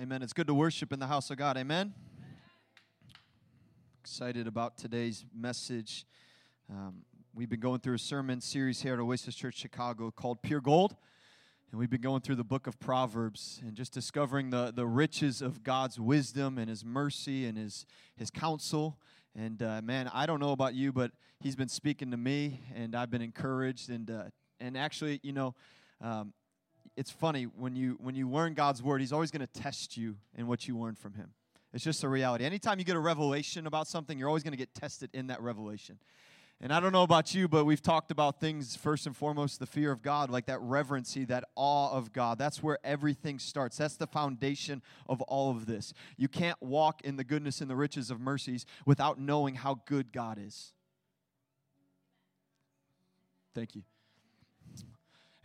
Amen. It's good to worship in the house of God. Amen. Excited about today's message. Um, we've been going through a sermon series here at Oasis Church Chicago called Pure Gold. And we've been going through the book of Proverbs and just discovering the, the riches of God's wisdom and His mercy and His, his counsel. And uh, man, I don't know about you, but He's been speaking to me, and I've been encouraged. And, uh, and actually, you know, um, it's funny when you when you learn God's word, He's always going to test you in what you learn from Him. It's just a reality. Anytime you get a revelation about something, you're always going to get tested in that revelation. And I don't know about you, but we've talked about things first and foremost the fear of God, like that reverency, that awe of God. That's where everything starts. That's the foundation of all of this. You can't walk in the goodness and the riches of mercies without knowing how good God is. Thank you.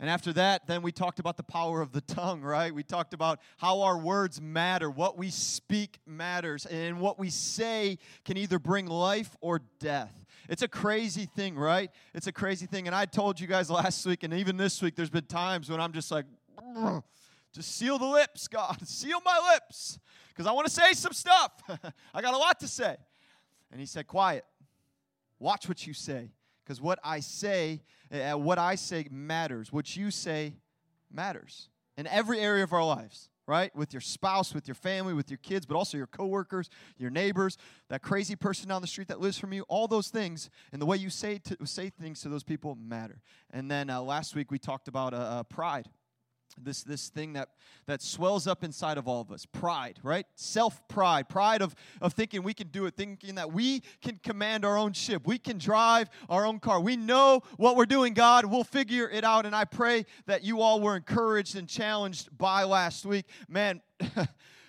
And after that, then we talked about the power of the tongue, right? We talked about how our words matter, what we speak matters, and what we say can either bring life or death. It's a crazy thing, right? It's a crazy thing. And I told you guys last week, and even this week, there's been times when I'm just like, just seal the lips, God, seal my lips, because I want to say some stuff. I got a lot to say. And He said, Quiet, watch what you say because what I say, uh, what I say matters. What you say matters in every area of our lives, right? With your spouse, with your family, with your kids, but also your coworkers, your neighbors, that crazy person down the street that lives from you. All those things and the way you say to, say things to those people matter. And then uh, last week we talked about uh, uh pride this this thing that that swells up inside of all of us. Pride right? Self pride pride of of thinking we can do it thinking that we can command our own ship. We can drive our own car. We know what we're doing god. We'll figure it out. And i pray that you all were encouraged and challenged by last week. Man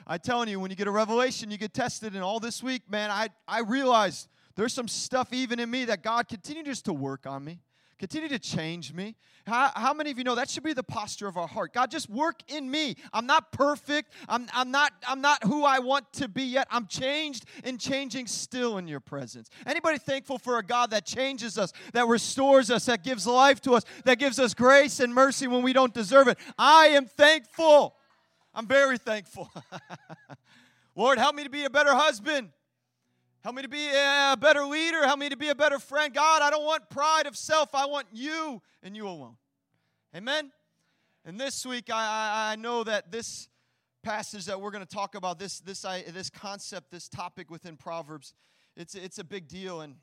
i'm telling you when you get a revelation you get tested and all this week man i i realized there's some stuff even in me that god continues to work on me Continue to change me. How, how, many of you know that should be the posture of our heart? God, just work in me. I'm not perfect. I'm, I'm, not, I'm not who I want to be yet. I'm changed and changing still in your presence. Anybody thankful for a God that changes us, that restores us, that gives life to us, that gives us grace and mercy when we don't deserve it? I am thankful. I'm very thankful. Lord, help me to be a better husband. Help me to be a better leader. Help me to be a better friend. God, I don't want pride of self. I want you and you alone. Amen? And this week, I, I know that this passage that we're going to talk about, this, this, I, this concept, this topic within Proverbs, it's, it's a big deal. And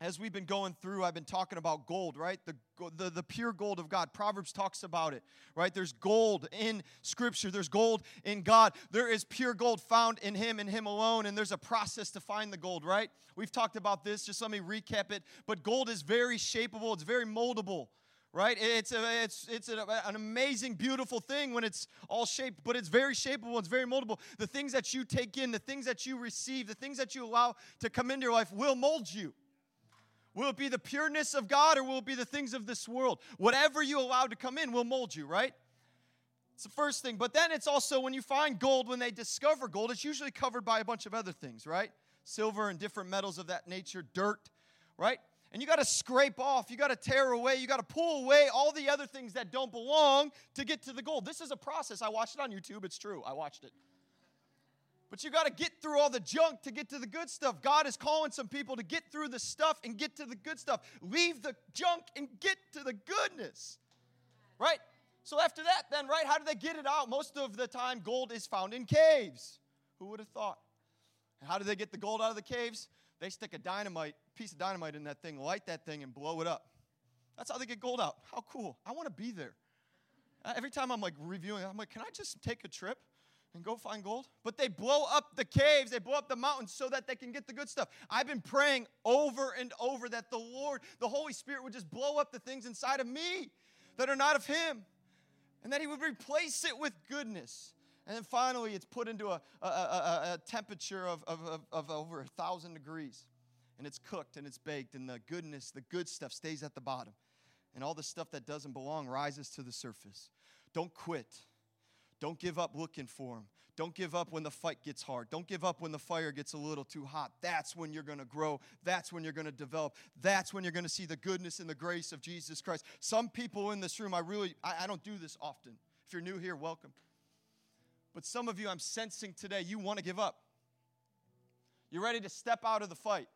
as we've been going through, I've been talking about gold, right? The, the, the pure gold of God. Proverbs talks about it, right? There's gold in Scripture, there's gold in God. There is pure gold found in Him and Him alone, and there's a process to find the gold, right? We've talked about this, just let me recap it. But gold is very shapeable, it's very moldable. Right? It's, a, it's, it's a, an amazing, beautiful thing when it's all shaped, but it's very shapeable, it's very moldable. The things that you take in, the things that you receive, the things that you allow to come into your life will mold you. Will it be the pureness of God or will it be the things of this world? Whatever you allow to come in will mold you, right? It's the first thing. But then it's also when you find gold, when they discover gold, it's usually covered by a bunch of other things, right? Silver and different metals of that nature, dirt, right? And you got to scrape off, you got to tear away, you got to pull away all the other things that don't belong to get to the gold. This is a process. I watched it on YouTube. It's true. I watched it. But you got to get through all the junk to get to the good stuff. God is calling some people to get through the stuff and get to the good stuff. Leave the junk and get to the goodness. Right? So after that, then, right, how do they get it out? Most of the time, gold is found in caves. Who would have thought? And how do they get the gold out of the caves? They stick a dynamite, piece of dynamite in that thing, light that thing, and blow it up. That's how they get gold out. How cool. I want to be there. Uh, every time I'm like reviewing, I'm like, can I just take a trip? And go find gold. But they blow up the caves, they blow up the mountains so that they can get the good stuff. I've been praying over and over that the Lord, the Holy Spirit, would just blow up the things inside of me that are not of Him and that He would replace it with goodness. And then finally, it's put into a, a, a, a temperature of, of, of, over a thousand degrees. And it's cooked and it's baked, and the goodness, the good stuff stays at the bottom. And all the stuff that doesn't belong rises to the surface. Don't quit. Don't give up looking for Him. Don't give up when the fight gets hard. Don't give up when the fire gets a little too hot. That's when you're going to grow. That's when you're going to develop. That's when you're going to see the goodness and the grace of Jesus Christ. Some people in this room, I really, I, I don't do this often. If you're new here, welcome. But some of you, I'm sensing today, you want to give up. You're ready to step out of the fight.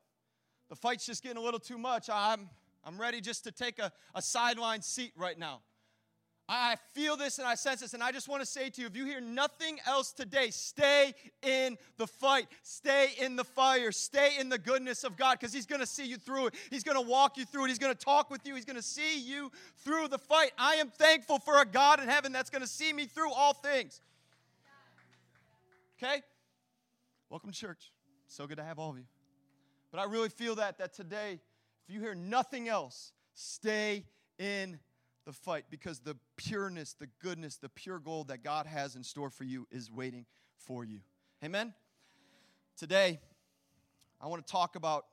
The fight's just getting a little too much. I'm, I'm ready just to take a, a sideline seat right now. I feel this and I sense this, and I just want to say to you if you hear nothing else today, stay in the fight. Stay in the fire. Stay in the goodness of God because He's going to see you through it. He's going to walk you through it. He's going to talk with you. He's going to see you through the fight. I am thankful for a God in heaven that's going to see me through all things. Okay? Welcome to church. So good to have all of you. But I really feel that that today, if you hear nothing else, stay in the fight because the pureness, the goodness, the pure gold that God has in store for you is waiting for you. Amen? Today, I want to talk about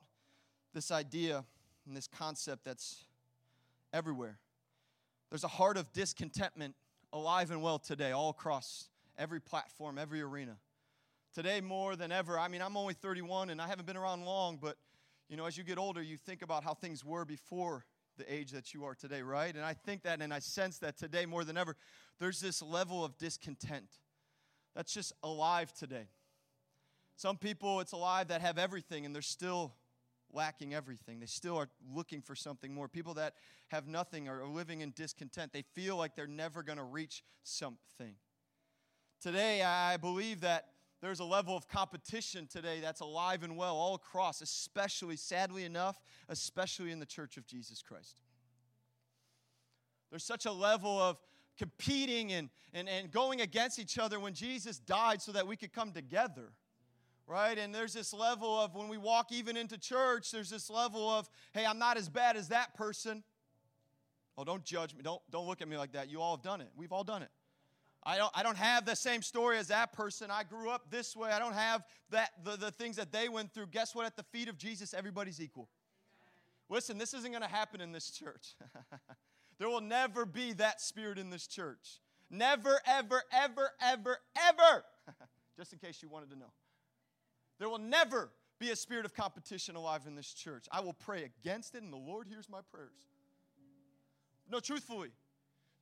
this idea and this concept that's everywhere. There's a heart of discontentment alive and well today, all across every platform, every arena. Today, more than ever, I mean, I'm only 31 and I haven't been around long, but you know, as you get older, you think about how things were before the age that you are today, right? And I think that and I sense that today more than ever, there's this level of discontent that's just alive today. Some people, it's alive that have everything and they're still lacking everything. They still are looking for something more. People that have nothing are living in discontent. They feel like they're never going to reach something. Today, I believe that there's a level of competition today that's alive and well all across, especially, sadly enough, especially in the church of Jesus Christ. There's such a level of competing and, and, and going against each other when Jesus died so that we could come together. Right? And there's this level of when we walk even into church, there's this level of, hey, I'm not as bad as that person. Oh, don't judge me. Don't, don't look at me like that. You all have done it. We've all done it. I don't, I don't have the same story as that person. I grew up this way. I don't have that, the, the things that they went through. Guess what? At the feet of Jesus, everybody's equal. Listen, this isn't going to happen in this church. there will never be that spirit in this church. Never, ever, ever, ever, ever. Just in case you wanted to know. There will never be a spirit of competition alive in this church. I will pray against it, and the Lord hears my prayers. No, truthfully,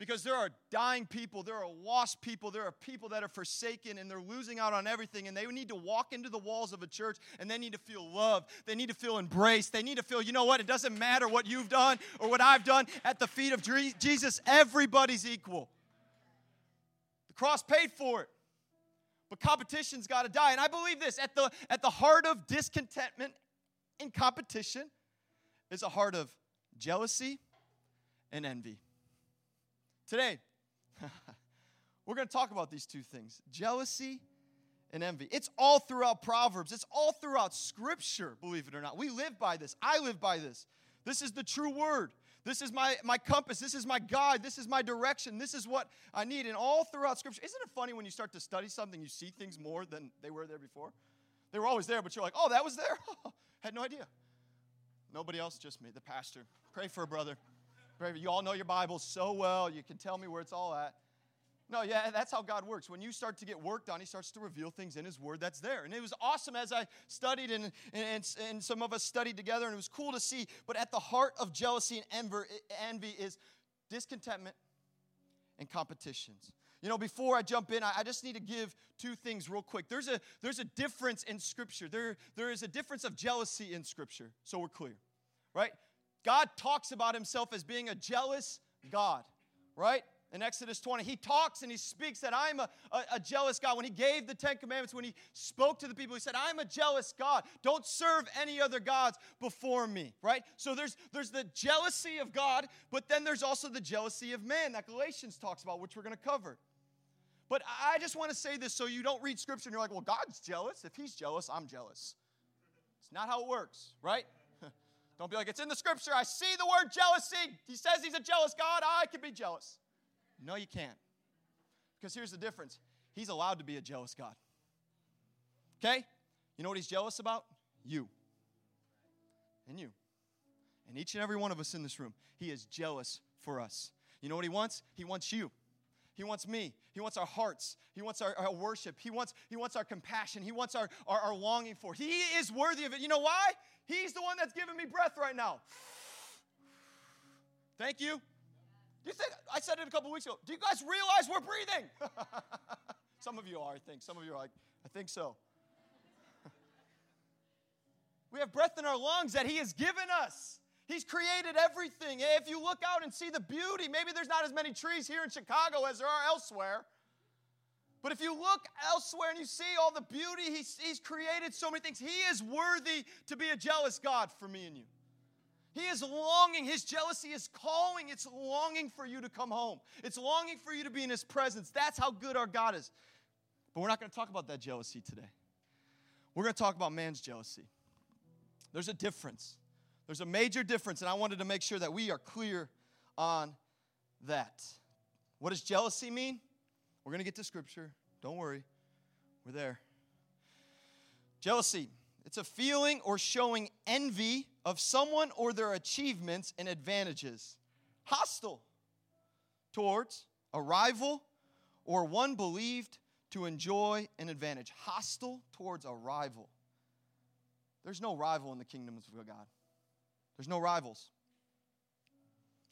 because there are dying people, there are lost people, there are people that are forsaken and they're losing out on everything. And they need to walk into the walls of a church and they need to feel loved. They need to feel embraced. They need to feel, you know what? It doesn't matter what you've done or what I've done. At the feet of Jesus, everybody's equal. The cross paid for it. But competition's got to die. And I believe this at the, at the heart of discontentment and competition is a heart of jealousy and envy. Today, we're going to talk about these two things jealousy and envy. It's all throughout Proverbs, it's all throughout Scripture, believe it or not. We live by this. I live by this. This is the true word. This is my, my compass. This is my guide. This is my direction. This is what I need. And all throughout Scripture, isn't it funny when you start to study something, you see things more than they were there before? They were always there, but you're like, oh, that was there? Had no idea. Nobody else, just me, the pastor. Pray for a brother. You all know your Bible so well, you can tell me where it's all at. No, yeah, that's how God works. When you start to get worked on, He starts to reveal things in His Word that's there. And it was awesome as I studied, and, and, and some of us studied together, and it was cool to see. But at the heart of jealousy and envy is discontentment and competitions. You know, before I jump in, I just need to give two things real quick. There's a, there's a difference in Scripture. There, there is a difference of jealousy in Scripture, so we're clear, right? God talks about himself as being a jealous God, right? In Exodus 20, he talks and he speaks that I'm a, a, a, jealous God. When he gave the Ten Commandments, when he spoke to the people, he said, I'm a jealous God. Don't serve any other gods before me, right? So there's, there's the jealousy of God, but then there's also the jealousy of man that Galatians talks about, which we're going to cover. But I just want to say this so you don't read scripture and you're like, well, God's jealous. If he's jealous, I'm jealous. It's not how it works, right? Don't be like, it's in the scripture. I see the word jealousy. He says he's a jealous God. I can be jealous. No, you can't. Because here's the difference He's allowed to be a jealous God. Okay? You know what he's jealous about? You. And you. And each and every one of us in this room. He is jealous for us. You know what he wants? He wants you. He wants me. He wants our hearts. He wants our, our, worship. He wants, he wants our compassion. He wants our, our, our longing for. He is worthy of it. You know why? He's the one that's giving me breath right now. Thank you. Do you think I said it a couple weeks ago? Do you guys realize we're breathing? Some of you are, I think. Some of you are like, I think so. we have breath in our lungs that He has given us. He's created everything. If you look out and see the beauty, maybe there's not as many trees here in Chicago as there are elsewhere. But if you look elsewhere and you see all the beauty, he's, he's created so many things. He is worthy to be a jealous God for me and you. He is longing. His jealousy is calling. It's longing for you to come home. It's longing for you to be in His presence. That's how good our God is. But we're not going to talk about that jealousy today. We're going to talk about man's jealousy. There's a difference. There's a major difference, and I wanted to make sure that we are clear on that. What does jealousy mean? We're going to get to scripture. Don't worry. We're there. Jealousy it's a feeling or showing envy of someone or their achievements and advantages. Hostile towards a rival or one believed to enjoy an advantage. Hostile towards a rival. There's no rival in the kingdom of God. There's no rivals.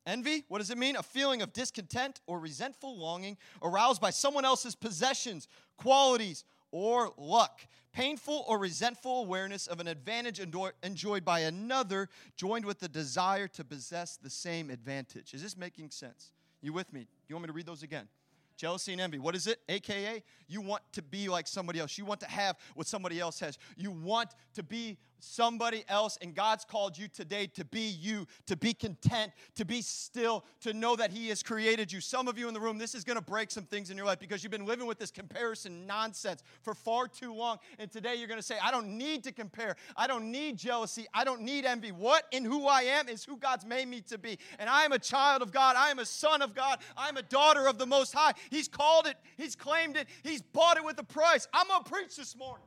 Envy, what does it mean? A feeling of discontent or resentful longing aroused by someone else's possessions, qualities, or luck. Painful or resentful awareness of an advantage enjoyed by another, joined with the desire to possess the same advantage. Is this making sense? You with me? You want me to read those again? Jealousy and envy. What is it? AKA, you want to be like somebody else. You want to have what somebody else has. You want to be somebody else, and God's called you today to be you, to be content, to be still, to know that He has created you. Some of you in the room, this is going to break some things in your life because you've been living with this comparison nonsense for far too long. And today you're going to say, I don't need to compare. I don't need jealousy. I don't need envy. What in who I am is who God's made me to be. And I am a child of God. I am a son of God. I am a daughter of the Most High. He's called it, He's claimed it, He's bought it with a price. I'm to preach this morning.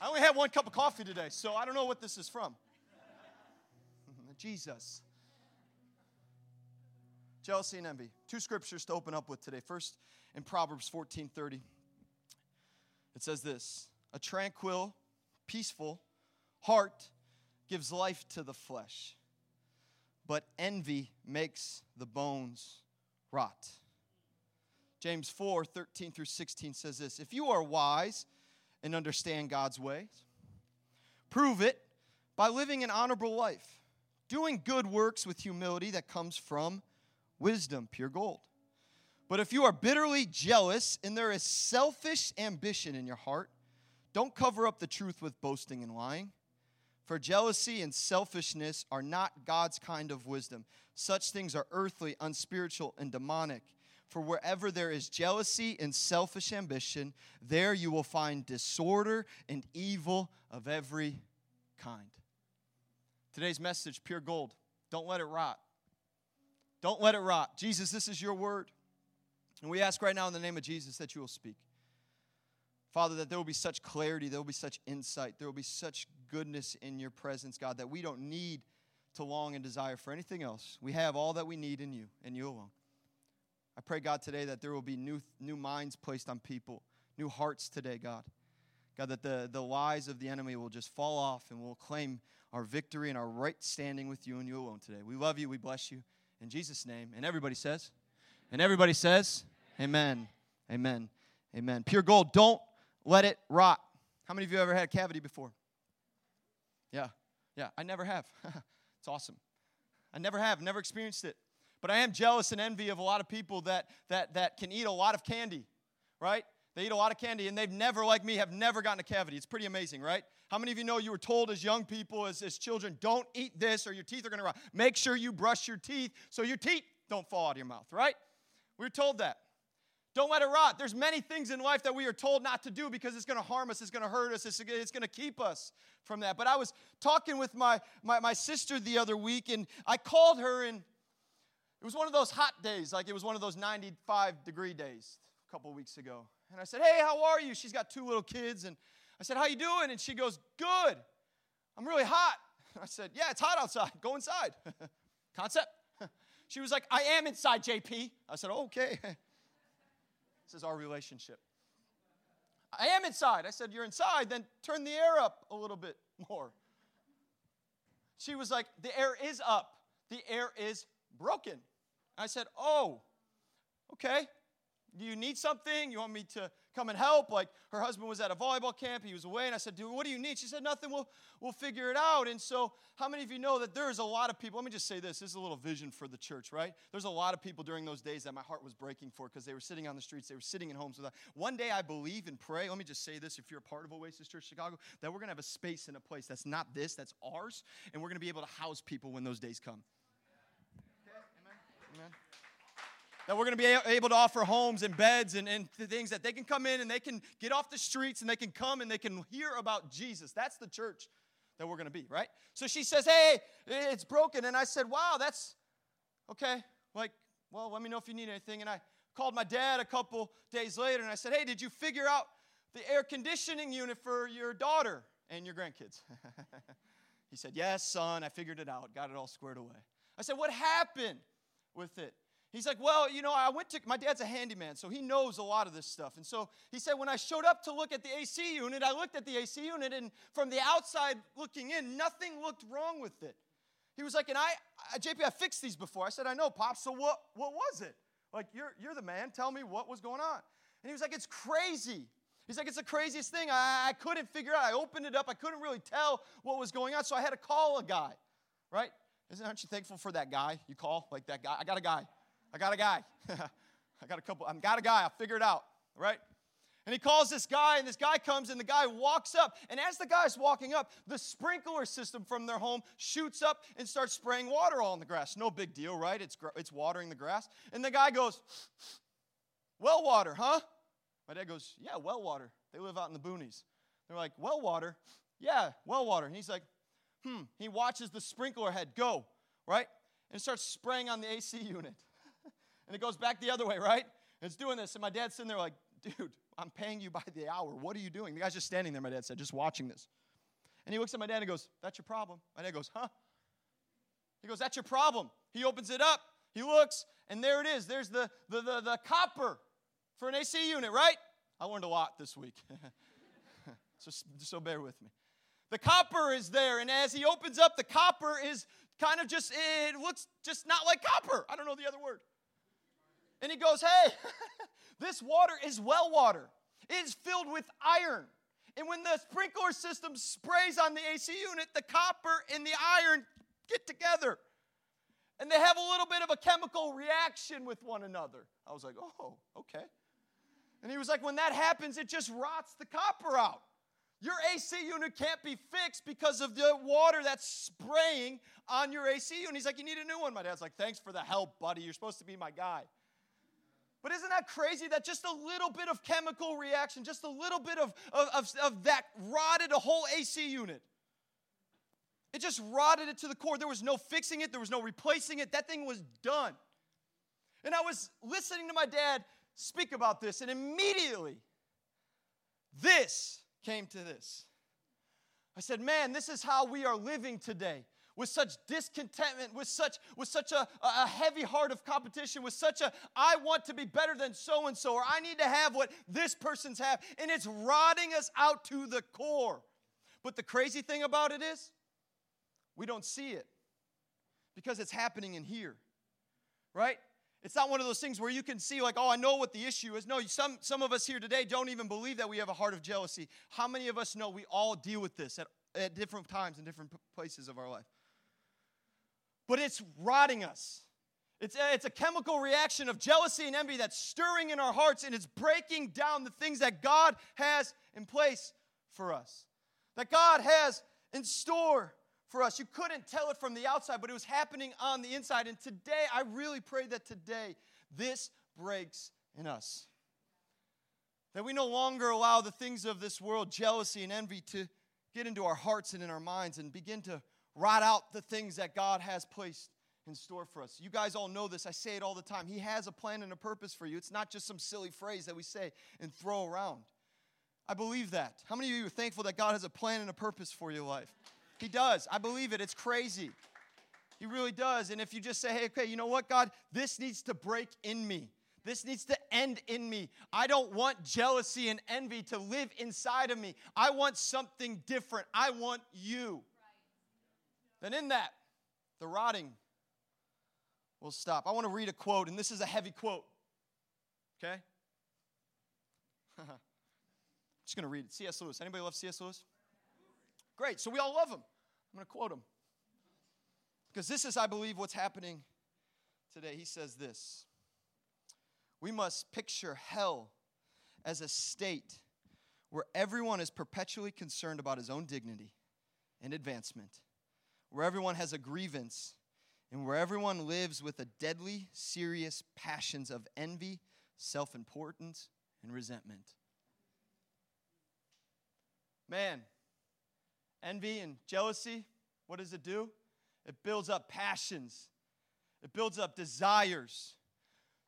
I only had one cup of coffee today, so I don't know what this is from. Jesus. Jealousy and envy. Two scriptures to open up with today. First, in Proverbs 14:30. It says this: A tranquil, peaceful heart gives life to the flesh, but envy makes the bones rot. James 4 13 through 16 says this If you are wise and understand God's ways. Prove it by living an honorable life, doing good works with humility that comes from wisdom, pure gold. But if you are bitterly jealous and there is selfish ambition in your heart, don't cover up the truth with boasting and lying. For jealousy and selfishness are not God's kind of wisdom. Such things are earthly, unspiritual, and demonic. For wherever there is jealousy and selfish ambition, there you will find disorder and evil of every kind. Today's message pure gold. Don't let it rot. Don't let it rot. Jesus, this is your word. And we ask right now in the name of Jesus that you will speak. Father, that there will be such clarity, there will be such insight, there will be such goodness in your presence, God, that we don't need to long and desire for anything else. We have all that we need in you and you alone. I pray, God, today that there will be new, new minds placed on people, new hearts today, God. God, that the, the lies of the enemy will just fall off and we'll claim our victory and our right standing with you and you alone today. We love you. We bless you. In Jesus' name. And everybody says, and everybody says, Amen. Amen. Amen. Pure gold, don't let it rot. How many of you ever had a cavity before? Yeah. Yeah, I never have. it's awesome. I never have, never experienced it. But I am jealous and envy of a lot of people that, that, that can eat a lot of candy, right? They eat a lot of candy and they've never, like me, have never gotten a cavity. It's pretty amazing, right? How many of you know you were told as young people, as, as children, don't eat this or your teeth are gonna rot? Make sure you brush your teeth so your teeth don't fall out of your mouth, right? We were told that. Don't let it rot. There's many things in life that we are told not to do because it's going to harm us, it's going to hurt us, it's, it's going to keep us from that. But I was talking with my, my, my sister the other week, and I called her, and was one of those hot days, like it was one of those 95 degree days a couple weeks ago. And I said, "Hey, how are you?" She's got two little kids, and I said, "How you doing?" And she goes, "Good. I'm really hot." I said, "Yeah, it's hot outside. Go inside." Concept. She was like, "I am inside, JP." I said, "Okay." This is our relationship. I am inside. I said, You're inside, then turn the air up a little bit more. She was like, The air is up. The air is broken. I said, Oh, okay. do you need something? You want me to come and help? Like her husband was at a volleyball camp, he was away, and I said, Dude, what do you need? She said, Nothing, we'll, we'll figure it out. And so, how many of you know that there's a lot of people? Let me just say this this is a little vision for the church, right? There's a lot of people during those days that my heart was breaking for because they were sitting on the streets, they were sitting in homes without. One day I believe and pray, let me just say this if you're a part of Oasis Church Chicago, that we're going to have a space and a place that's not this, that's ours, and we're going to be able to house people when those days come. Okay, amen? Amen that we're going to be able to offer homes and beds and, and things that they can come in and they can get off the streets and they can come and they can hear about Jesus. That's the church that we're going to be, right? So she says, Hey, it's broken. And I said, Wow, that's okay. Like, well, let me know if you need anything. And I called my dad a couple days later and I said, Hey, did you figure out the air conditioning unit for your daughter and your grandkids? he said, Yes, son, I figured it out, got it all squared away. I said, What happened with it? He's like, Well, you know, I went to, my dad's a handyman, so he knows a lot of this stuff. And so he said, When I showed up to look at the AC unit, I looked at the AC unit, and from the outside looking in, nothing looked wrong with it. He was like, And I, I JP, I fixed these before. I said, I know, Pop, so what, what was it? Like, you're, you're the man. Tell me what was going on. And he was like, It's crazy. He's like, It's the craziest thing. I, I couldn't figure out. I opened it up, I couldn't really tell what was going on, so I had to call a guy, right? Isn't, aren't you thankful for that guy you call? Like that guy? I got a guy. I got a guy. I got a couple. I got a guy. I'll figure it out, right? And he calls this guy, and this guy comes, and the guy walks up. And as the guy's walking up, the sprinkler system from their home shoots up and starts spraying water all in the grass. No big deal, right? It's, it's watering the grass. And the guy goes, Well water, huh? My dad goes, Yeah, well water. They live out in the boonies. They're like, Well water? Yeah, well water. And he's like, Hmm. He watches the sprinkler head go, right? And starts spraying on the AC unit and it goes back the other way, right? And it's doing this, and my dad's sitting there like, dude, I'm paying you by the hour. What are you doing? The guy's just standing there, my dad said, just watching this. And he looks at my dad and goes, That's your problem. My dad goes, Huh? He goes, That's your problem. He opens it up, he looks, and there it is. There's the, the, the, the copper for an AC unit, right? I learned a lot this week. so, so bear with me. The copper is there, and as he opens up, the copper is kind of just, it looks just not like copper. I don't know the other word. And he goes, Hey, this water is well water. It is filled with iron. And when the sprinkler system sprays on the AC unit, the copper and the iron get together. And they have a little bit of a chemical reaction with one another. I was like, oh, okay. And he was like, when that happens, it just rots the copper out. Your AC unit can't be fixed because of the water that's spraying on your AC unit. He's like, you need a new one. My dad's like, thanks for the help, buddy. You're supposed to be my guy. But isn't that crazy that just a little bit of chemical reaction, just a little bit of, of, of, of that rotted a whole AC unit? It just rotted it to the core. There was no fixing it, there was no replacing it. That thing was done. And I was listening to my dad speak about this, and immediately this came to this. I said, Man, this is how we are living today with such discontentment, with such, with such a, a heavy heart of competition, with such a, I want to be better than so and so, or I need to have what this person's have, and it's rotting us out to the core. But the crazy thing about it is, we don't see it because it's happening in here, right? It's not one of those things where you can see, like, oh, I know what the issue is. No, some, some of us here today don't even believe that we have a heart of jealousy. How many of us know we all deal with this at, at different times in different places of our life? But it's rotting us. It's a, it's a chemical reaction of jealousy and envy that's stirring in our hearts and it's breaking down the things that God has in place for us, that God has in store for us. You couldn't tell it from the outside, but it was happening on the inside. And today, I really pray that today this breaks in us. That we no longer allow the things of this world, jealousy and envy, to get into our hearts and in our minds and begin to Write out the things that God has placed in store for us. You guys all know this. I say it all the time. He has a plan and a purpose for you. It's not just some silly phrase that we say and throw around. I believe that. How many of you are thankful that God has a plan and a purpose for your life? He does. I believe it. It's crazy. He really does. And if you just say, hey, okay, you know what, God, this needs to break in me. This needs to end in me. I don't want jealousy and envy to live inside of me. I want something different. I want you then in that, the rotting will stop. I want to read a quote, and this is a heavy quote. Okay? I'm just going to read it. C.S. Lewis. Anybody love C.S. Lewis? Great. So we all love him. I'm going to quote him. Because this is, I believe, what's happening today. He says this We must picture hell as a state where everyone is perpetually concerned about his own dignity and advancement, where everyone has a grievance, and where everyone lives with a deadly, serious passions of envy, self importance, and resentment. Man, envy and jealousy, what does it do? It builds up passions, it builds up desires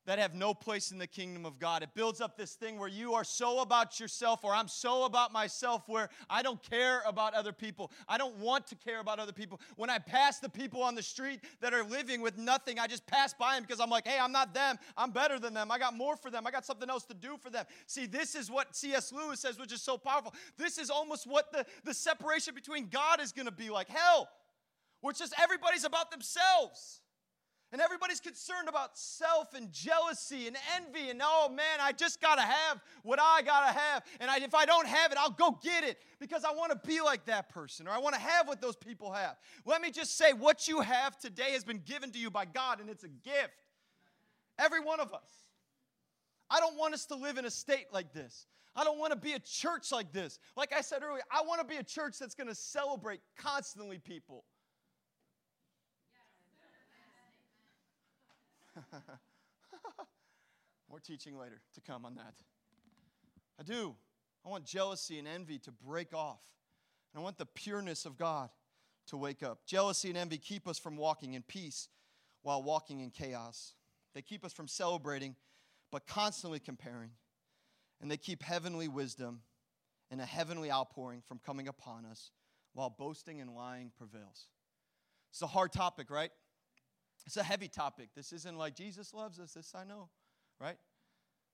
that have no place in the kingdom of God. It builds up this thing where you are so about yourself, or I'm so about myself, where I don't care about other people. I don't want to care about other people. When I pass the people on the street that are living with nothing, I just pass by them because I'm like, hey, I'm not them. I'm better than them. I got more for them. I got something else to do for them. See, this is what C.S. Lewis says, which is so powerful. This is almost what the, the separation between God is going to be like hell, where it's just everybody's about themselves. And everybody's concerned about self and jealousy and envy. And oh man, I just got to have what I got to have. And I, if I don't have it, I'll go get it because I want to be like that person or I want to have what those people have. Let me just say what you have today has been given to you by God and it's a gift. Every one of us. I don't want us to live in a state like this. I don't want to be a church like this. Like I said earlier, I want to be a church that's going to celebrate constantly people. More teaching later to come on that. I do. I want jealousy and envy to break off. And I want the pureness of God to wake up. Jealousy and envy keep us from walking in peace while walking in chaos. They keep us from celebrating, but constantly comparing. And they keep heavenly wisdom and a heavenly outpouring from coming upon us while boasting and lying prevails. It's a hard topic, right? It's a heavy topic. This isn't like Jesus loves us, this I know, right?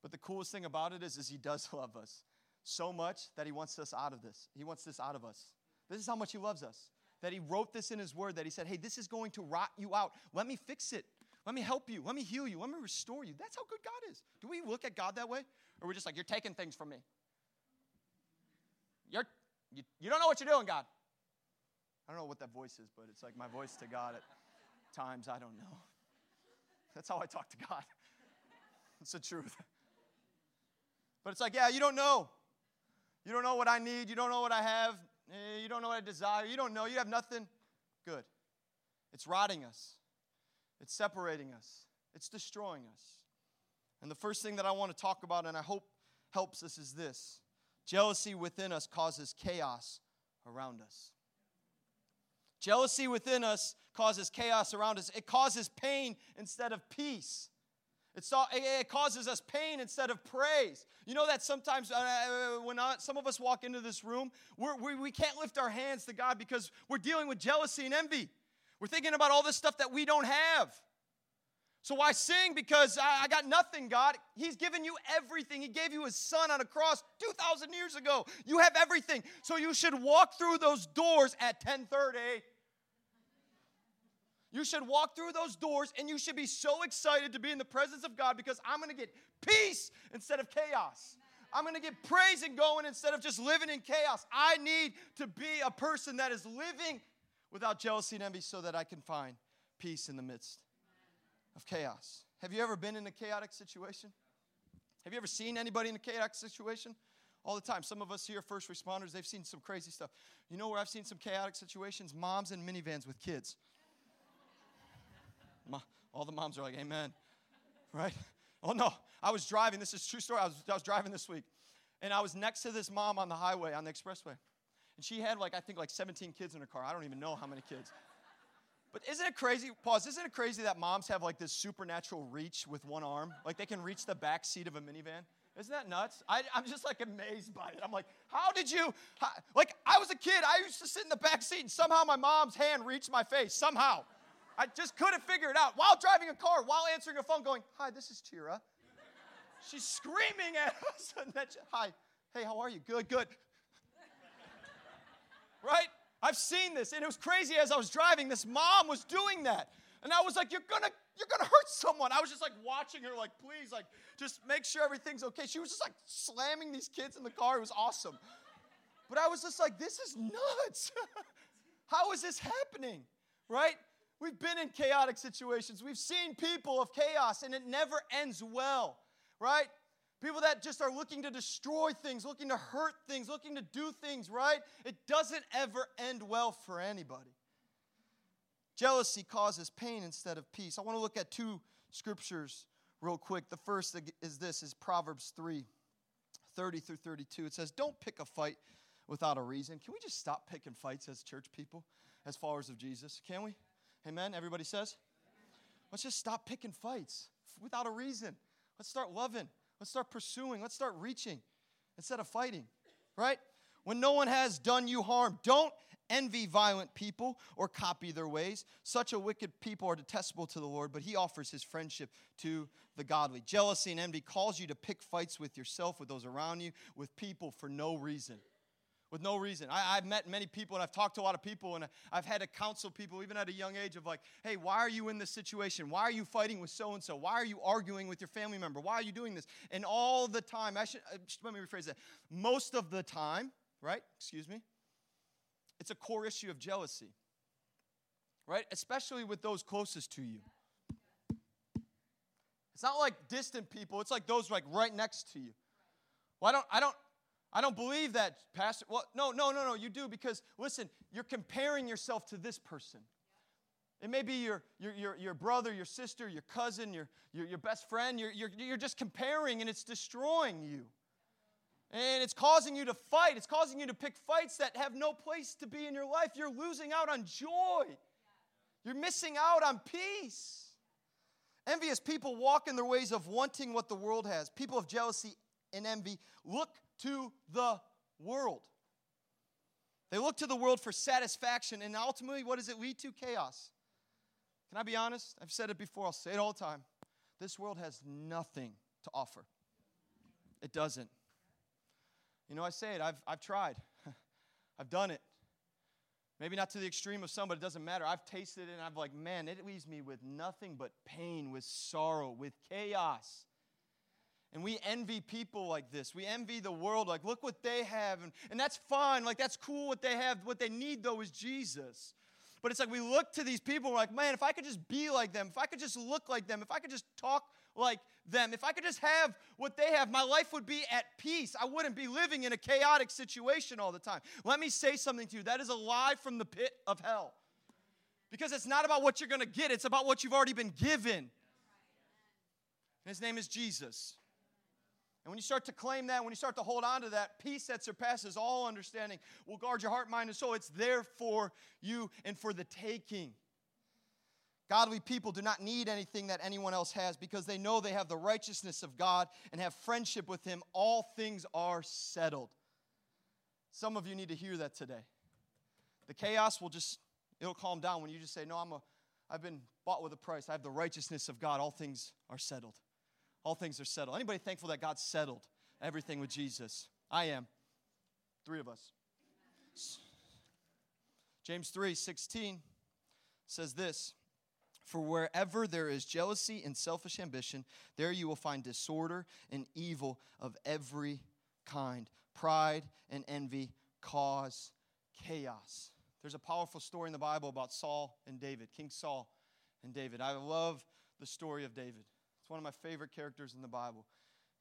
But the coolest thing about it is, is he does love us so much that he wants us out of this. He wants this out of us. This is how much he loves us. That he wrote this in his word, that he said, hey, this is going to rot you out. Let me fix it. Let me help you. Let me heal you. Let me restore you. That's how good God is. Do we look at God that way? Or we're just like, you're taking things from me? You're, you, you don't know what you're doing, God. I don't know what that voice is, but it's like my voice to God. At, times, I don't know. That's how I talk to God. It's the truth. But it's like, yeah, you don't know. You don't know what I need. You don't know what I have. Eh, you don't know what I desire. You don't know. You have nothing. Good. It's rotting us, it's separating us, it's destroying us. And the first thing that I want to talk about, and I hope helps us, is this jealousy within us causes chaos around us. Jealousy within us causes chaos around us. It causes pain instead of peace. It causes us pain instead of praise. You know that sometimes uh, uh when I, some of us walk into this room, we, we can't lift our hands to God because we're dealing with jealousy and envy. We're thinking about all this stuff that we don't have. So why sing? Because I, I got nothing, God. He's given you everything. He gave you his son on a cross 2,000 years ago. You have everything. So you should walk through those doors at 1030 you should walk through those doors and you should be so excited to be in the presence of God because I'm going to get peace instead of chaos. I'm going to get praise and going instead of just living in chaos. I need to be a person that is living without jealousy and envy so that I can find peace in the midst of chaos. Have you ever been in a chaotic situation? Have you ever seen anybody in a chaotic situation? All the time. Some of us here, first responders, they've seen some crazy stuff. You know where I've seen some chaotic situations? Moms in minivans with kids. All the moms are like, Amen. Right? Oh no, I was driving. This is true story. I was, I was driving this week, and I was next to this mom on the highway on the expressway, and she had like I think like 17 kids in her car. I don't even know how many kids. But isn't it crazy? Pause. Isn't it crazy that moms have like this supernatural reach with one arm? Like they can reach the back seat of a minivan. Isn't that nuts? I, am just like amazed by it. I'm like, how did you? How, like I was a kid. I used to sit in the back seat, and somehow my mom's hand reached my face. Somehow. I just couldn't figure it out. While driving a car, while answering a phone, going, Hi, this is Tira. She's screaming at us. Then, Hi, hey, how are you? Good, good. right? I've seen this, and it was crazy as I was driving. This mom was doing that. And I was like, You're gonna you're gonna hurt someone. I was just like watching her, like, please, like, just make sure everything's okay. She was just like slamming these kids in the car. It was awesome. But I was just like, this is nuts. How is this happening? Right? We've been in chaotic situations. We've seen people of chaos, and it never ends well, right? People that just are looking to destroy things, looking to hurt things, looking to do things, right? It doesn't ever end well for anybody. Jealousy causes pain instead of peace. I want to look at two scriptures real quick. The first is this is Proverbs 3 30 through 32. It says, Don't pick a fight without a reason. Can we just stop picking fights as church people, as followers of Jesus? Can we? Amen? Everybody says? Let's just stop picking fights without a reason. Let's start loving. Let's start pursuing. Let's start reaching instead of fighting, right? When no one has done you harm, don't envy violent people or copy their ways. Such a wicked people are detestable to the Lord, but he offers his friendship to the godly. Jealousy and envy calls you to pick fights with yourself, with those around you, with people for no reason with no reason. I, have met many people and I've talked to a lot of people and I've had to counsel people even at a young age of like, hey, why are you in this situation? Why are you fighting with so and so? Why are you arguing with your family member? Why are you doing this? And all the time, I should, uh, let me rephrase that. Most of the time, right? Excuse me. It's a core issue of jealousy, right? Especially with those closest to you. It's not like distant people, it's like those like right next to you. Well, I don't, I don't, I don't believe that, Pastor. Well, no, no, no, no, you do because, listen, you're comparing yourself to this person. It may be your, your, your, your brother, your sister, your cousin, your, your, your best friend. You're, you're, you're just comparing and it's destroying you. And it's causing you to fight. It's causing you to pick fights that have no place to be in your life. You're losing out on joy. You're missing out on peace. Envious people walk in their ways of wanting what the world has. People of jealousy and envy look to the world. They look to the world for satisfaction, and ultimately, what does it lead to? Chaos. Can I be honest? I've said it before, I'll say it all the time. This world has nothing to offer. It doesn't. You know, I say it, I've, I've tried, I've done it. Maybe not to the extreme of some, but it doesn't matter. I've tasted it and I've like, man, it leaves me with nothing but pain, with sorrow, with chaos. And we envy people like this. We envy the world, like, look what they have. And, and that's fine. Like, that's cool what they have. What they need, though, is Jesus. But it's like we look to these people, we're like, man, if I could just be like them, if I could just look like them, if I could just talk like them, if I could just have what they have, my life would be at peace. I wouldn't be living in a chaotic situation all the time. Let me say something to you that is a lie from the pit of hell. Because it's not about what you're to get, it's about what you've already been given. And his name is Jesus. And when you start to claim that, when you start to hold on to that, peace that surpasses all understanding will guard your heart, mind, and soul. It's there for you and for the taking. Godly people do not need anything that anyone else has because they know they have the righteousness of God and have friendship with Him. All things are settled. Some of you need to hear that today. The chaos will just, it'll calm down when you just say, No, I'm a, I've been bought with a price. I have the righteousness of God. All things are settled all things are settled. Anybody thankful that God settled everything with Jesus? I am. Three of us. James 3 16 says this For wherever there is jealousy and selfish ambition, there you will find disorder and evil of every kind. Pride and envy cause chaos. There's a powerful story in the Bible about Saul and David, King Saul and David. I love the story of David. It's one of my favorite characters in the Bible.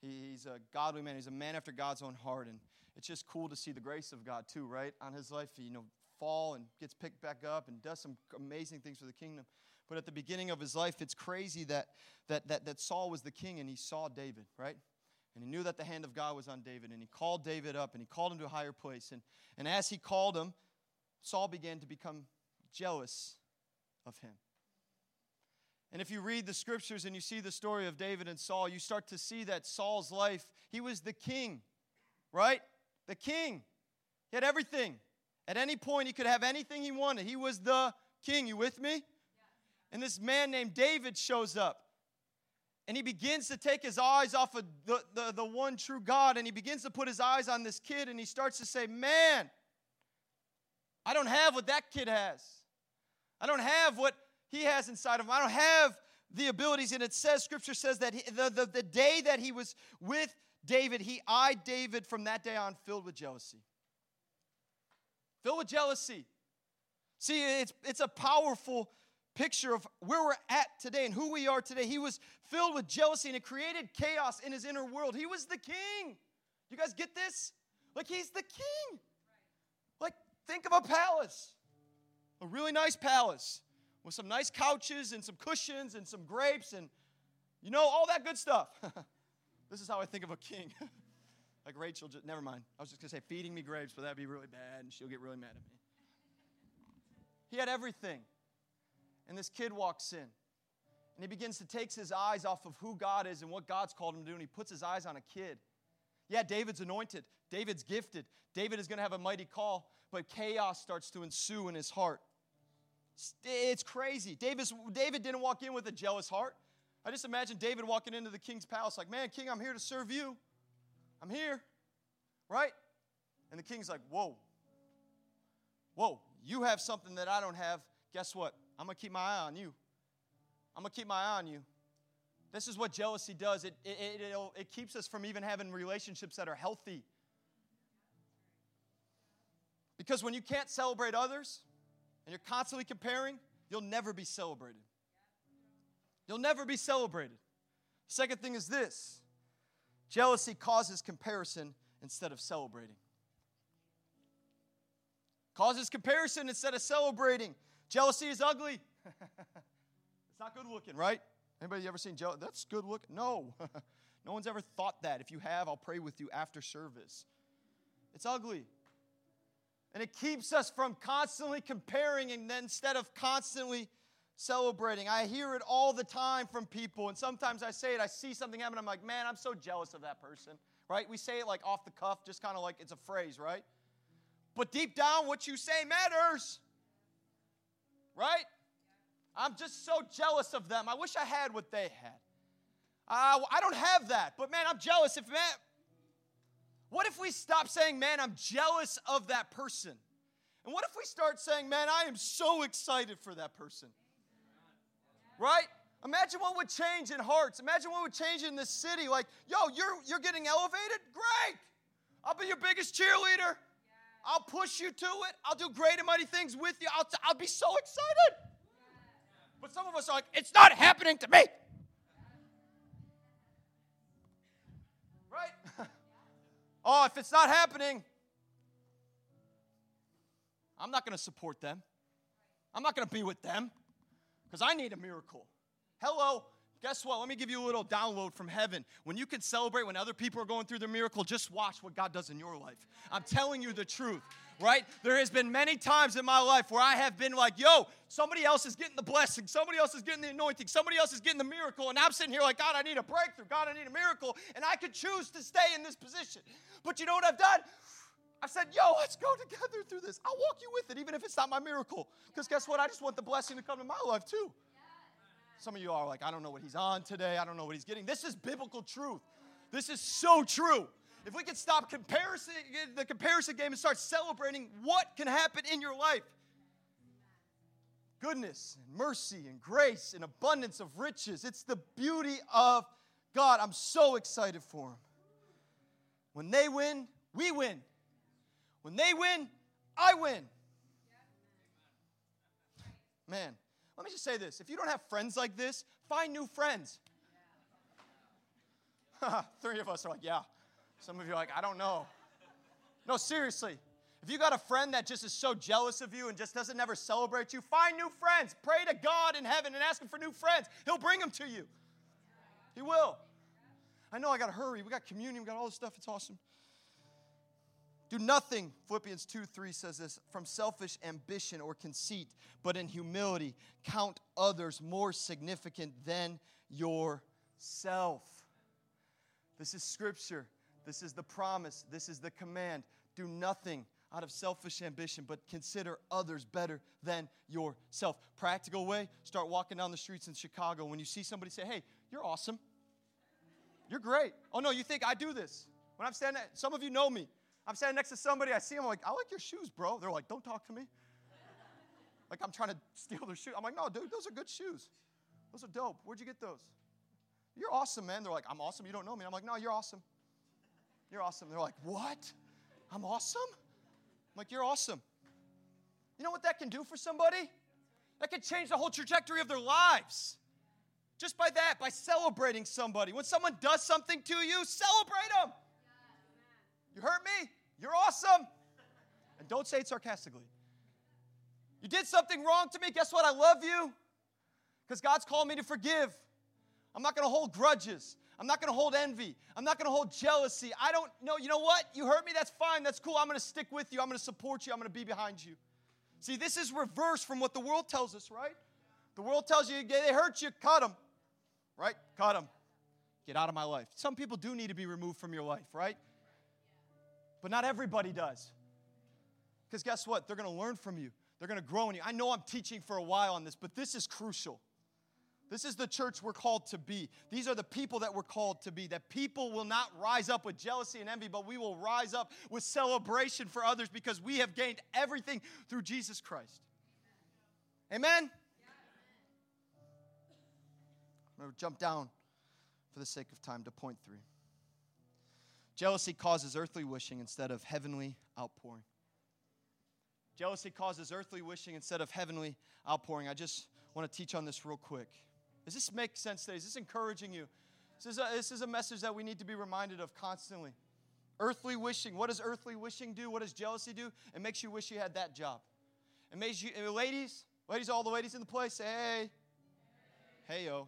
He's a godly man. He's a man after God's own heart. And it's just cool to see the grace of God, too, right? On his life, he, you know, fall and gets picked back up and does some amazing things for the kingdom. But at the beginning of his life, it's crazy that, that, that, that Saul was the king and he saw David, right? And he knew that the hand of God was on David. And he called David up and he called him to a higher place. And, and as he called him, Saul began to become jealous of him. And if you read the scriptures and you see the story of David and Saul, you start to see that Saul's life, he was the king, right? The king. He had everything. At any point, he could have anything he wanted. He was the king. You with me? And this man named David shows up. And he begins to take his eyes off of the, the, the one true God and he begins to put his eyes on this kid and he starts to say, Man, I don't have what that kid has. I don't have what he has inside of him. I don't have the abilities. And it says, Scripture says that he, the, the, the day that he was with David, he eyed David from that day on filled with jealousy. Filled with jealousy. See, it's, it's a powerful picture of where we're at today and who we are today. He was filled with jealousy and it created chaos in his inner world. He was the king. You guys get this? Like, he's the king. Like, think of a palace, a really nice palace with some nice couches and some cushions and some grapes and, you know, all that good stuff. this is how I think of a king. like Rachel, just, never mind. I was just going to say feeding me grapes, but that'd be really bad and she'll get really mad at me. He had everything. And this kid walks in. And he begins to take his eyes off of who God is and what God's called him to do, and he puts his eyes on a kid. Yeah, David's anointed. David's gifted. David is going to have a mighty call, but chaos starts to ensue in his heart. It's crazy. Davis, David didn't walk in with a jealous heart. I just imagine David walking into the king's palace, like, man, king, I'm here to serve you. I'm here. Right? And the king's like, whoa. Whoa, you have something that I don't have. Guess what? I'm going to keep my eye on you. I'm going to keep my eye on you. This is what jealousy does it, it, it, it keeps us from even having relationships that are healthy. Because when you can't celebrate others and you're constantly comparing, you'll never be celebrated. You'll never be celebrated. Second thing is this jealousy causes comparison instead of celebrating. Causes comparison instead of celebrating. Jealousy is ugly. it's not good looking, right? Anybody ever seen jealousy? That's good looking. No. no one's ever thought that. If you have, I'll pray with you after service. It's ugly. And it keeps us from constantly comparing and then instead of constantly celebrating. I hear it all the time from people, and sometimes I say it, I see something happen, I'm like, man, I'm so jealous of that person, right? We say it like off the cuff, just kind of like it's a phrase, right? But deep down, what you say matters, right? I'm just so jealous of them. I wish I had what they had. Uh, I don't have that, but man, I'm jealous. If man, what if we stop saying, man, I'm jealous of that person? And what if we start saying, man, I am so excited for that person? Right? Imagine what would change in hearts. Imagine what would change in this city. Like, yo, you're, you're getting elevated? Great. I'll be your biggest cheerleader. I'll push you to it. I'll do great and mighty things with you. I'll, t- I'll be so excited. But some of us are like, it's not happening to me. Oh, if it's not happening, I'm not going to support them. I'm not going to be with them because I need a miracle. Hello, guess what? Let me give you a little download from heaven. When you can celebrate when other people are going through their miracle, just watch what God does in your life. I'm telling you the truth right? There has been many times in my life where I have been like, yo, somebody else is getting the blessing, somebody else is getting the anointing, somebody else is getting the miracle, and I'm sitting here like, God, I need a breakthrough, God, I need a miracle, and I could choose to stay in this position. But you know what I've done? I've said, yo, let's go together through this. I'll walk you with it, even if it's not my miracle. Because guess what? I just want the blessing to come to my life too. Some of you are like, I don't know what he's on today. I don't know what he's getting. This is biblical truth. This is so true if we could stop comparison, the comparison game and start celebrating what can happen in your life goodness and mercy and grace and abundance of riches. It's the beauty of God. I'm so excited for them. When they win, we win. When they win, I win. Man, let me just say this. If you don't have friends like this, find new friends. Three of us are like, yeah, some of you are like, I don't know. No, seriously. If you got a friend that just is so jealous of you and just doesn't ever celebrate you, find new friends. Pray to God in heaven and ask Him for new friends. He'll bring them to you. He will. I know I got to hurry. We got communion, we got all this stuff. It's awesome. Do nothing, Philippians 2 3 says this, from selfish ambition or conceit, but in humility count others more significant than yourself. This is scripture. This is the promise. This is the command. Do nothing out of selfish ambition, but consider others better than yourself. Practical way start walking down the streets in Chicago. When you see somebody say, Hey, you're awesome. You're great. Oh, no, you think I do this. When I'm standing, some of you know me. I'm standing next to somebody, I see them, I'm like, I like your shoes, bro. They're like, Don't talk to me. Like I'm trying to steal their shoes. I'm like, No, dude, those are good shoes. Those are dope. Where'd you get those? You're awesome, man. They're like, I'm awesome. You don't know me. I'm like, no, you're awesome. You're awesome. They're like, what? I'm awesome? I'm like, you're awesome. You know what that can do for somebody? That can change the whole trajectory of their lives. Just by that, by celebrating somebody. When someone does something to you, celebrate them. You hurt me? You're awesome. And don't say it sarcastically. You did something wrong to me. Guess what? I love you because God's called me to forgive. I'm not going to hold grudges. I'm not going to hold envy. I'm not going to hold jealousy. I don't know. You know what? You hurt me. That's fine. That's cool. I'm going to stick with you. I'm going to support you. I'm going to be behind you. See, this is reverse from what the world tells us, right? The world tells you they hurt you, cut them, right? Cut them. Get out of my life. Some people do need to be removed from your life, right? But not everybody does. Because guess what? They're going to learn from you, they're going to grow in you. I know I'm teaching for a while on this, but this is crucial. This is the church we're called to be. These are the people that we're called to be. That people will not rise up with jealousy and envy, but we will rise up with celebration for others because we have gained everything through Jesus Christ. Amen? I'm going to jump down for the sake of time to point three. Jealousy causes earthly wishing instead of heavenly outpouring. Jealousy causes earthly wishing instead of heavenly outpouring. I just want to teach on this real quick. Does this make sense today? Is this encouraging you? This is, a, this is a message that we need to be reminded of constantly. Earthly wishing. What does earthly wishing do? What does jealousy do? It makes you wish you had that job. It makes you, ladies, ladies, all the ladies in the place, say, hey, hey, yo.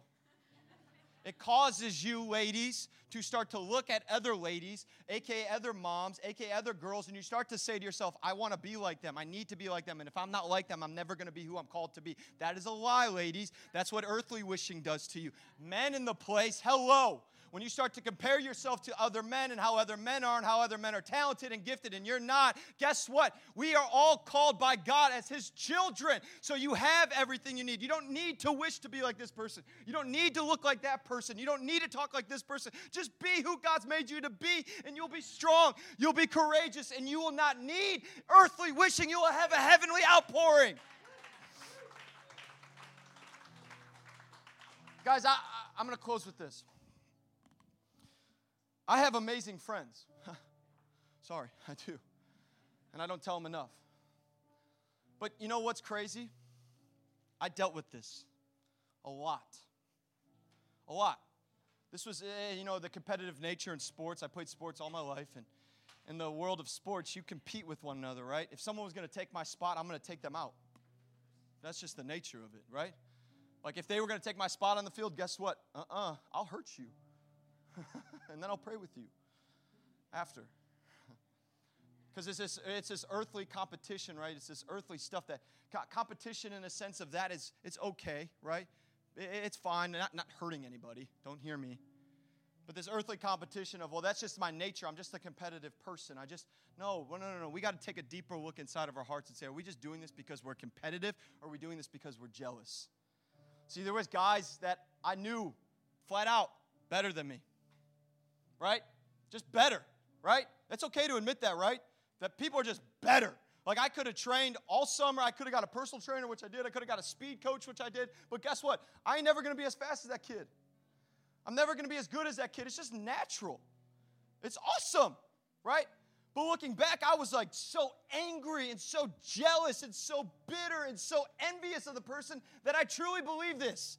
It causes you, ladies, to start to look at other ladies, aka other moms, aka other girls, and you start to say to yourself, I want to be like them. I need to be like them. And if I'm not like them, I'm never going to be who I'm called to be. That is a lie, ladies. That's what earthly wishing does to you. Men in the place, hello when you start to compare yourself to other men and how other men are and how other men are talented and gifted and you're not, guess what? We are all called by God as His children. So you have everything you need. You don't need to wish to be like this person. You don't need to look like that person. You don't need to talk like this person. Just be who God's made you to be and you'll be strong. You'll be courageous and you will not need earthly wishing. You will have a heavenly outpouring. Guys, I, I, am going to close with this. I have amazing friends. Sorry, I do. And I don't tell them enough. But you know what's crazy? I dealt with this a lot. A lot. This was, eh, you know, the competitive nature in sports. I played sports all my life. And in the world of sports, you compete with one another, right? If someone was going to take my spot, I'm going to take them out. That's just the nature of it, right? Like if they were going to take my spot on the field, guess what? Uh uh-uh, uh, i will hurt you. and then I'll pray with you after. Because it's this, it's this earthly competition, right? It's this earthly stuff that competition, in a sense of that, is it's okay, right? It's fine, not, not hurting anybody. Don't hear me. But this earthly competition of, well, that's just my nature. I'm just a competitive person. I just, no, no, no, no. We got to take a deeper look inside of our hearts and say, are we just doing this because we're competitive or are we doing this because we're jealous? See, there was guys that I knew flat out better than me right? Just better, right? It's okay to admit that, right? That people are just better. Like I could have trained all summer. I could have got a personal trainer, which I did. I could have got a speed coach, which I did. But guess what? I ain't never going to be as fast as that kid. I'm never going to be as good as that kid. It's just natural. It's awesome, right? But looking back, I was like so angry and so jealous and so bitter and so envious of the person that I truly believe this,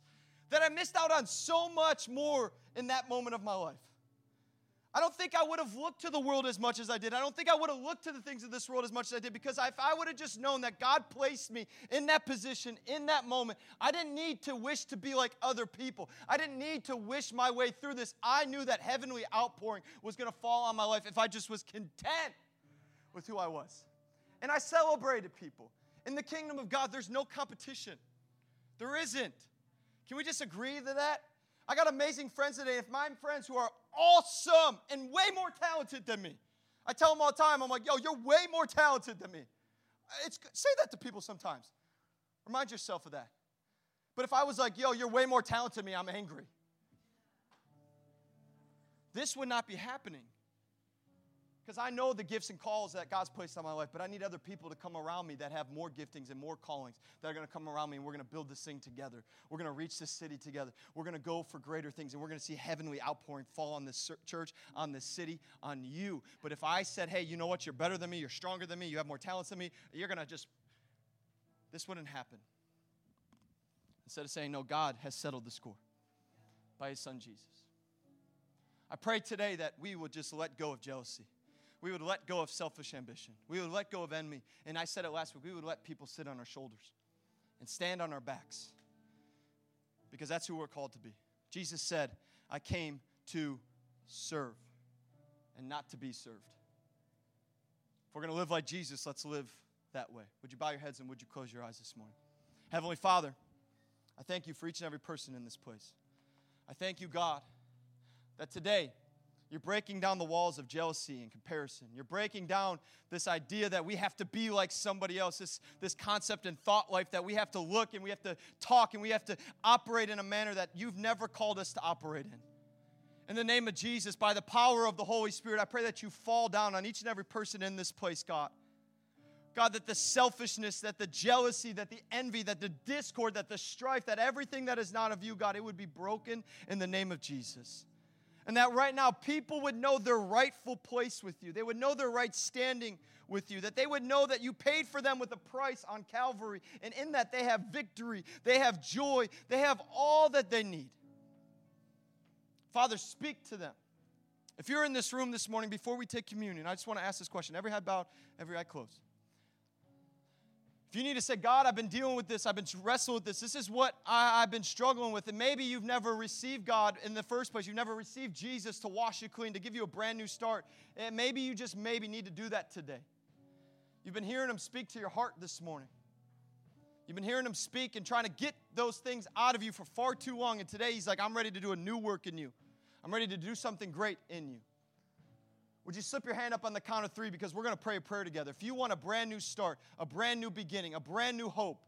that I missed out on so much more in that moment of my life. I don't think I would have looked to the world as much as I did. I don't think I would have looked to the things of this world as much as I did because if I would have just known that God placed me in that position, in that moment, I didn't need to wish to be like other people. I didn't need to wish my way through this. I knew that heavenly outpouring was going to fall on my life if I just was content with who I was. And I celebrated people. In the kingdom of God, there's no competition. There isn't. Can we just agree to that? I got amazing friends today. If my friends who are awesome and way more talented than me, I tell them all the time, I'm like, yo, you're way more talented than me. It's, say that to people sometimes. Remind yourself of that. But if I was like, yo, you're way more talented than me, I'm angry. This would not be happening. Because I know the gifts and calls that God's placed on my life, but I need other people to come around me that have more giftings and more callings that are going to come around me, and we're going to build this thing together. We're going to reach this city together. We're going to go for greater things, and we're going to see heavenly outpouring fall on this church, on this city, on you. But if I said, hey, you know what? You're better than me, you're stronger than me, you have more talents than me, you're going to just, this wouldn't happen. Instead of saying, no, God has settled the score by his son Jesus. I pray today that we would just let go of jealousy we would let go of selfish ambition. We would let go of envy. And I said it last week we would let people sit on our shoulders and stand on our backs because that's who we're called to be. Jesus said, I came to serve and not to be served. If we're going to live like Jesus, let's live that way. Would you bow your heads and would you close your eyes this morning? Heavenly Father, I thank you for each and every person in this place. I thank you, God, that today, you're breaking down the walls of jealousy and comparison. You're breaking down this idea that we have to be like somebody else, this, this concept and thought life that we have to look and we have to talk and we have to operate in a manner that you've never called us to operate in. In the name of Jesus, by the power of the Holy Spirit, I pray that you fall down on each and every person in this place, God. God, that the selfishness, that the jealousy, that the envy, that the discord, that the strife, that everything that is not of you, God, it would be broken in the name of Jesus. And that right now people would know their rightful place with you. They would know their right standing with you. That they would know that you paid for them with a price on Calvary. And in that they have victory, they have joy, they have all that they need. Father, speak to them. If you're in this room this morning before we take communion, I just want to ask this question every head bowed, every eye closed. If you need to say, God, I've been dealing with this, I've been wrestling with this, this is what I, have been struggling with, and maybe you've never received God in the first place, you've never received Jesus to wash you clean, to give you a brand new start, and maybe you just maybe need to do that today. You've been hearing Him speak to your heart this morning. You've been hearing Him speak and trying to get those things out of you for far too long, and today He's like, I'm ready to do a new work in you. I'm ready to do something great in you. Would you slip your hand up on the count of three because we're going to pray a prayer together. If you want a brand new start, a brand new beginning, a brand new hope,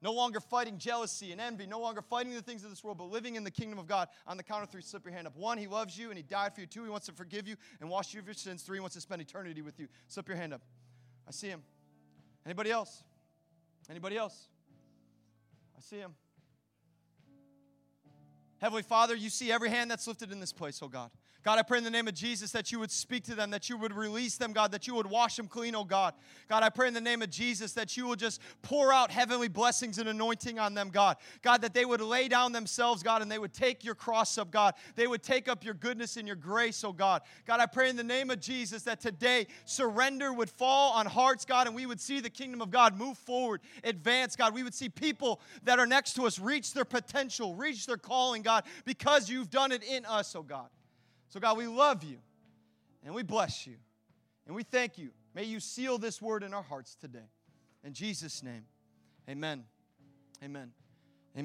no longer fighting jealousy and envy, no longer fighting the things of this world, but living in the kingdom of God, on the count of three, slip your hand up. One, He loves you and He died for you. Two, He wants to forgive you and wash you of your sins. Three, He wants to spend eternity with you. Slip your hand up. I see Him. Anybody else? Anybody else? I see Him. Heavenly Father, you see every hand that's lifted in this place, oh God. God, I pray in the name of Jesus that you would speak to them, that you would release them, God, that you would wash them clean, oh God. God, I pray in the name of Jesus that you will just pour out heavenly blessings and anointing on them, God. God, that they would lay down themselves, God, and they would take your cross up, God. They would take up your goodness and your grace, oh God. God, I pray in the name of Jesus that today surrender would fall on hearts, God, and we would see the kingdom of God move forward, advance, God. We would see people that are next to us reach their potential, reach their calling, God, because you've done it in us, oh God. So, God, we love you and we bless you and we thank you. May you seal this word in our hearts today. In Jesus' name, amen. Amen.